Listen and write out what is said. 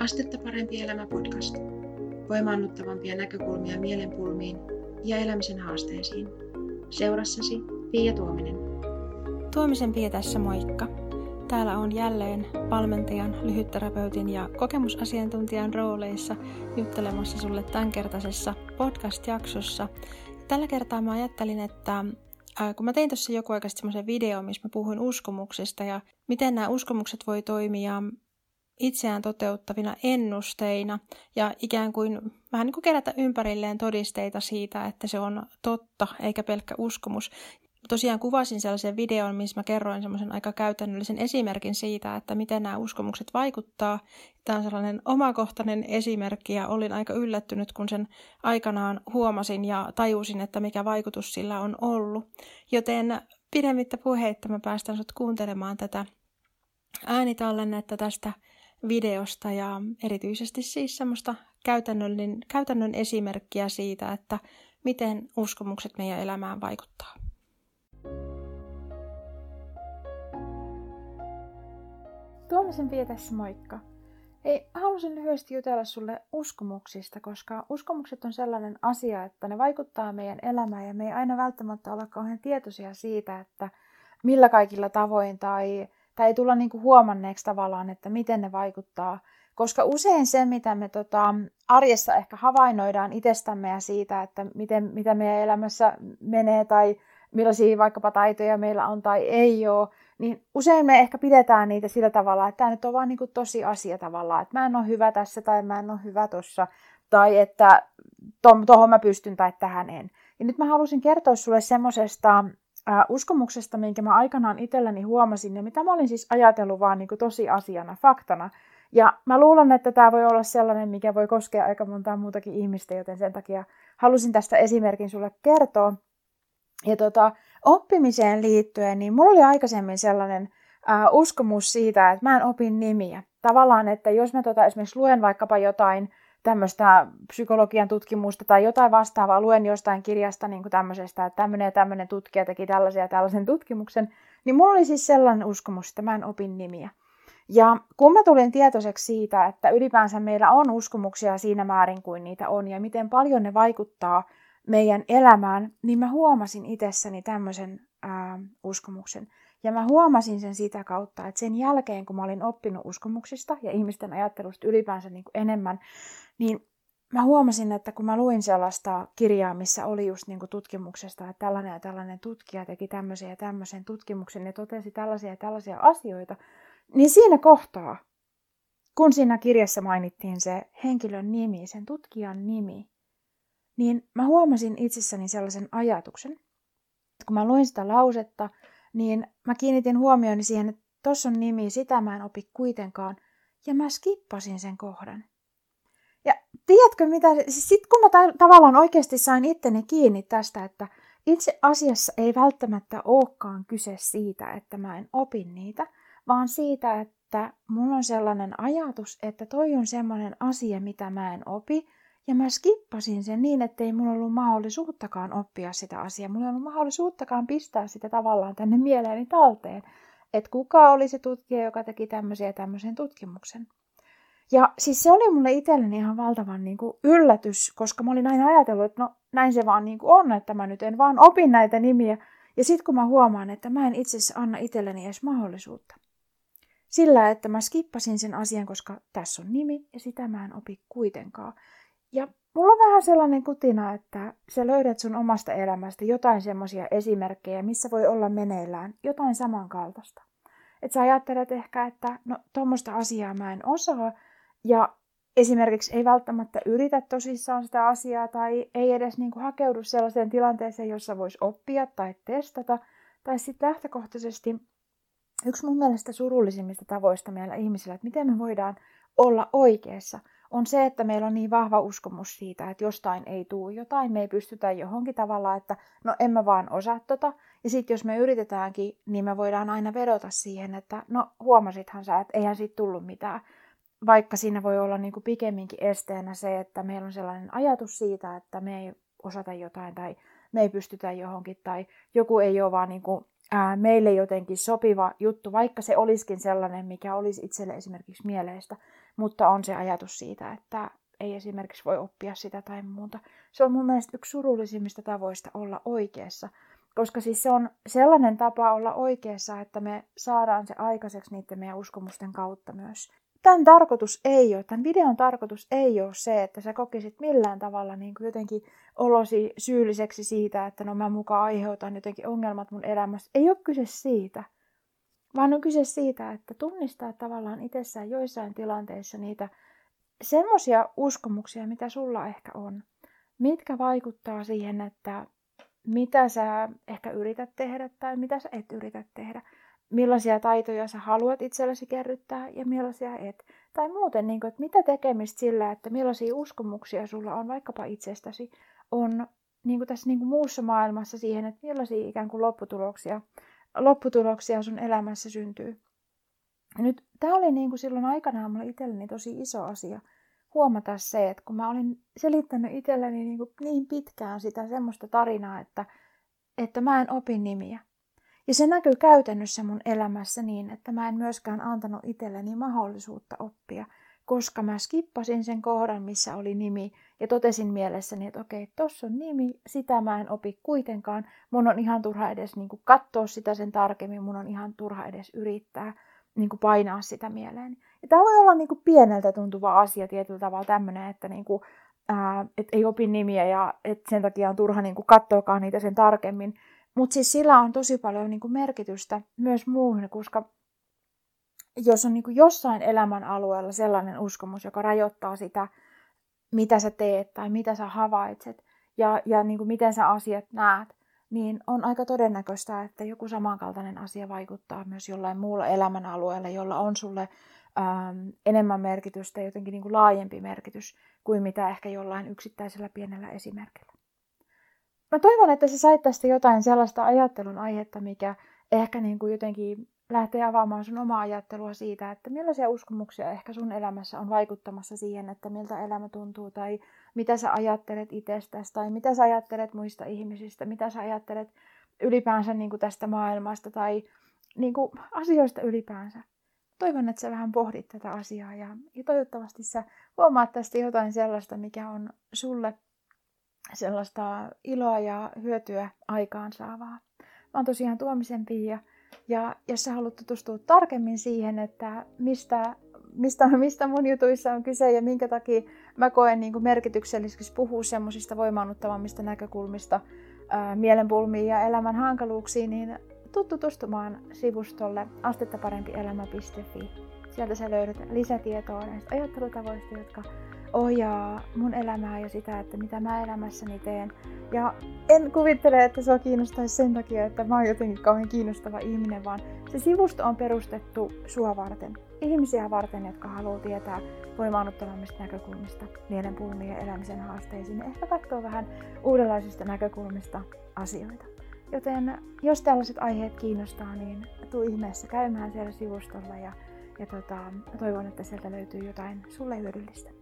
Astetta parempi elämä podcast. Voimaannuttavampia näkökulmia mielenpulmiin ja elämisen haasteisiin. Seurassasi Pia Tuominen. Tuomisen Pia tässä moikka. Täällä on jälleen valmentajan, lyhytterapeutin ja kokemusasiantuntijan rooleissa juttelemassa sulle tämänkertaisessa podcast-jaksossa. Tällä kertaa mä ajattelin, että kun mä tein tuossa joku aika semmoisen video, missä mä puhuin uskomuksista ja miten nämä uskomukset voi toimia itseään toteuttavina ennusteina ja ikään kuin vähän niin kuin kerätä ympärilleen todisteita siitä, että se on totta eikä pelkkä uskomus. Tosiaan kuvasin sellaisen videon, missä mä kerroin semmoisen aika käytännöllisen esimerkin siitä, että miten nämä uskomukset vaikuttaa. Tämä on sellainen omakohtainen esimerkki ja olin aika yllättynyt, kun sen aikanaan huomasin ja tajusin, että mikä vaikutus sillä on ollut. Joten pidemmittä puheitta mä päästän sut kuuntelemaan tätä äänitallennetta tästä videosta ja erityisesti siis semmoista käytännön, käytännön esimerkkiä siitä, että miten uskomukset meidän elämään vaikuttaa. Tuomisen Pia tässä moikka. Ei, halusin lyhyesti jutella sulle uskomuksista, koska uskomukset on sellainen asia, että ne vaikuttaa meidän elämään ja me ei aina välttämättä olla kauhean tietoisia siitä, että millä kaikilla tavoin tai tai ei tulla niinku huomanneeksi tavallaan, että miten ne vaikuttaa. Koska usein se, mitä me tota, arjessa ehkä havainnoidaan itsestämme ja siitä, että miten, mitä meidän elämässä menee tai millaisia vaikkapa taitoja meillä on tai ei ole, niin usein me ehkä pidetään niitä sillä tavalla, että tämä nyt on vaan niin kuin tosi asia tavallaan, että mä en ole hyvä tässä tai mä en ole hyvä tuossa, tai että tuohon mä pystyn tai tähän en. Ja nyt mä halusin kertoa sulle semmoisesta ää, uskomuksesta, minkä mä aikanaan itselläni huomasin ja mitä mä olin siis ajatellut vaan niin kuin tosi asiana, faktana. Ja mä luulen, että tämä voi olla sellainen, mikä voi koskea aika montaa muutakin ihmistä, joten sen takia halusin tästä esimerkin sulle kertoa. Ja tota, oppimiseen liittyen, niin mulla oli aikaisemmin sellainen ää, uskomus siitä, että mä en opin nimiä. Tavallaan, että jos mä tota, esimerkiksi luen vaikkapa jotain tämmöistä psykologian tutkimusta tai jotain vastaavaa, luen jostain kirjasta niin kuin tämmöisestä, että tämmöinen ja tämmöinen tutkija teki tällaisen ja tällaisen tutkimuksen, niin mulla oli siis sellainen uskomus, että mä en opin nimiä. Ja kun mä tulin tietoiseksi siitä, että ylipäänsä meillä on uskomuksia siinä määrin kuin niitä on ja miten paljon ne vaikuttaa meidän elämään, niin mä huomasin itsessäni tämmöisen ää, uskomuksen. Ja mä huomasin sen sitä kautta, että sen jälkeen, kun mä olin oppinut uskomuksista ja ihmisten ajattelusta ylipäänsä niin kuin enemmän, niin mä huomasin, että kun mä luin sellaista kirjaa, missä oli just niin kuin tutkimuksesta, että tällainen ja tällainen tutkija teki tämmöisen ja tämmöisen tutkimuksen ja totesi tällaisia ja tällaisia asioita, niin siinä kohtaa, kun siinä kirjassa mainittiin se henkilön nimi, sen tutkijan nimi, niin mä huomasin itsessäni sellaisen ajatuksen, että kun mä luin sitä lausetta, niin mä kiinnitin huomioni siihen, että tuossa on nimi, sitä mä en opi kuitenkaan, ja mä skippasin sen kohdan. Tiedätkö mitä, siis sit kun mä ta- tavallaan oikeasti sain itteni kiinni tästä, että itse asiassa ei välttämättä olekaan kyse siitä, että mä en opi niitä, vaan siitä, että mulla on sellainen ajatus, että toi on sellainen asia, mitä mä en opi, ja mä skippasin sen niin, että ei mulla ollut mahdollisuuttakaan oppia sitä asiaa. Mulla ei ollut mahdollisuuttakaan pistää sitä tavallaan tänne mieleeni talteen. Että kuka oli se tutkija, joka teki tämmöisen ja tämmöisen tutkimuksen. Ja siis se oli mulle itselleni ihan valtavan niin kuin yllätys, koska mä olin aina ajatellut, että no näin se vaan niin kuin on, että mä nyt en vaan opin näitä nimiä. Ja sitten kun mä huomaan, että mä en itse asiassa anna itselleni edes mahdollisuutta. Sillä, että mä skippasin sen asian, koska tässä on nimi ja sitä mä en opi kuitenkaan. Ja mulla on vähän sellainen kutina, että sä löydät sun omasta elämästä jotain semmoisia esimerkkejä, missä voi olla meneillään jotain samankaltaista. Että sä ajattelet ehkä, että no tuommoista asiaa mä en osaa, ja esimerkiksi ei välttämättä yritä tosissaan sitä asiaa tai ei edes niin kuin hakeudu sellaiseen tilanteeseen, jossa voisi oppia tai testata. Tai sitten lähtökohtaisesti yksi mun mielestä surullisimmista tavoista meillä ihmisillä, että miten me voidaan olla oikeassa, on se, että meillä on niin vahva uskomus siitä, että jostain ei tule jotain, me ei pystytä johonkin tavalla, että no en mä vaan osaa tota. Ja sitten jos me yritetäänkin, niin me voidaan aina vedota siihen, että no huomasithan sä, että eihän siitä tullut mitään. Vaikka siinä voi olla niin kuin pikemminkin esteenä se, että meillä on sellainen ajatus siitä, että me ei osata jotain tai me ei pystytä johonkin tai joku ei ole vaan niin kuin, ää, meille jotenkin sopiva juttu, vaikka se olisikin sellainen, mikä olisi itselle esimerkiksi mieleistä, mutta on se ajatus siitä, että ei esimerkiksi voi oppia sitä tai muuta. Se on mun mielestä yksi surullisimmista tavoista olla oikeassa, koska siis se on sellainen tapa olla oikeassa, että me saadaan se aikaiseksi niiden meidän uskomusten kautta myös. Tämän tarkoitus ei ole, tämän videon tarkoitus ei ole se, että sä kokisit millään tavalla niin kuin jotenkin olosi syylliseksi siitä, että no mä mukaan aiheutan jotenkin ongelmat mun elämässä. Ei ole kyse siitä, vaan on kyse siitä, että tunnistaa tavallaan itsessään joissain tilanteissa niitä semmoisia uskomuksia, mitä sulla ehkä on, mitkä vaikuttaa siihen, että mitä sä ehkä yrität tehdä tai mitä sä et yritä tehdä. Millaisia taitoja sä haluat itsellesi kerryttää ja millaisia et. Tai muuten, niin kuin, että mitä tekemistä sillä, että millaisia uskomuksia sulla on vaikkapa itsestäsi, on niin kuin tässä niin kuin muussa maailmassa siihen, että millaisia ikään kuin lopputuloksia, lopputuloksia sun elämässä syntyy. Nyt tämä oli niin kuin silloin aikanaan mulle itselleni tosi iso asia huomata se, että kun mä olin selittänyt itselleni niin, kuin niin pitkään sitä semmoista tarinaa, että, että mä en opi nimiä. Ja se näkyy käytännössä mun elämässä niin, että mä en myöskään antanut itselleni mahdollisuutta oppia, koska mä skippasin sen kohdan, missä oli nimi, ja totesin mielessäni, että okei, tossa on nimi, sitä mä en opi kuitenkaan, mun on ihan turha edes niin kuin katsoa sitä sen tarkemmin, mun on ihan turha edes yrittää niin kuin painaa sitä mieleen. Ja tämä voi olla niin kuin pieneltä tuntuva asia tietyllä tavalla tämmöinen, että niin kuin, ää, et ei opi nimiä ja et sen takia on turha niin katsoakaan niitä sen tarkemmin. Mutta siis sillä on tosi paljon niin kuin merkitystä myös muuhun, koska jos on niin kuin jossain elämän alueella sellainen uskomus, joka rajoittaa sitä, mitä sä teet tai mitä sä havaitset ja, ja niin kuin miten sä asiat näet, niin on aika todennäköistä, että joku samankaltainen asia vaikuttaa myös jollain muulla elämänalueella, jolla on sulle ähm, enemmän merkitystä, jotenkin niin kuin laajempi merkitys kuin mitä ehkä jollain yksittäisellä pienellä esimerkillä. Mä toivon, että sä sait tästä jotain sellaista ajattelun aihetta, mikä ehkä niin kuin jotenkin lähtee avaamaan sun omaa ajattelua siitä, että millaisia uskomuksia ehkä sun elämässä on vaikuttamassa siihen, että miltä elämä tuntuu, tai mitä sä ajattelet itsestäsi, tai mitä sä ajattelet muista ihmisistä, mitä sä ajattelet ylipäänsä niin kuin tästä maailmasta, tai niin kuin asioista ylipäänsä. Toivon, että sä vähän pohdit tätä asiaa, ja, toivottavasti sä huomaat tästä jotain sellaista, mikä on sulle sellaista iloa ja hyötyä aikaansaavaa. Mä oon tosiaan Tuomisen Pia, ja jos sä haluat tutustua tarkemmin siihen, että mistä, mistä, mistä mun jutuissa on kyse ja minkä takia mä koen niin merkitykselliseksi puhua semmoisista voimaannuttavammista näkökulmista ää, mielenpulmiin ja elämän hankaluuksiin, niin tuu tutustumaan sivustolle astettaparempielämä.fi. Sieltä sä löydät lisätietoa näistä ajattelutavoista, jotka ohjaa mun elämää ja sitä, että mitä mä elämässäni teen. Ja en kuvittele, että se kiinnostaisi sen takia, että mä oon jotenkin kauhean kiinnostava ihminen, vaan se sivusto on perustettu sua varten. Ihmisiä varten, jotka haluaa tietää voimaannuttavammista näkökulmista mielenpulmiin ja elämisen haasteisiin ehkä katsoa vähän uudenlaisista näkökulmista asioita. Joten jos tällaiset aiheet kiinnostaa, niin tuu ihmeessä käymään siellä sivustolla ja, ja tota, toivon, että sieltä löytyy jotain sulle hyödyllistä.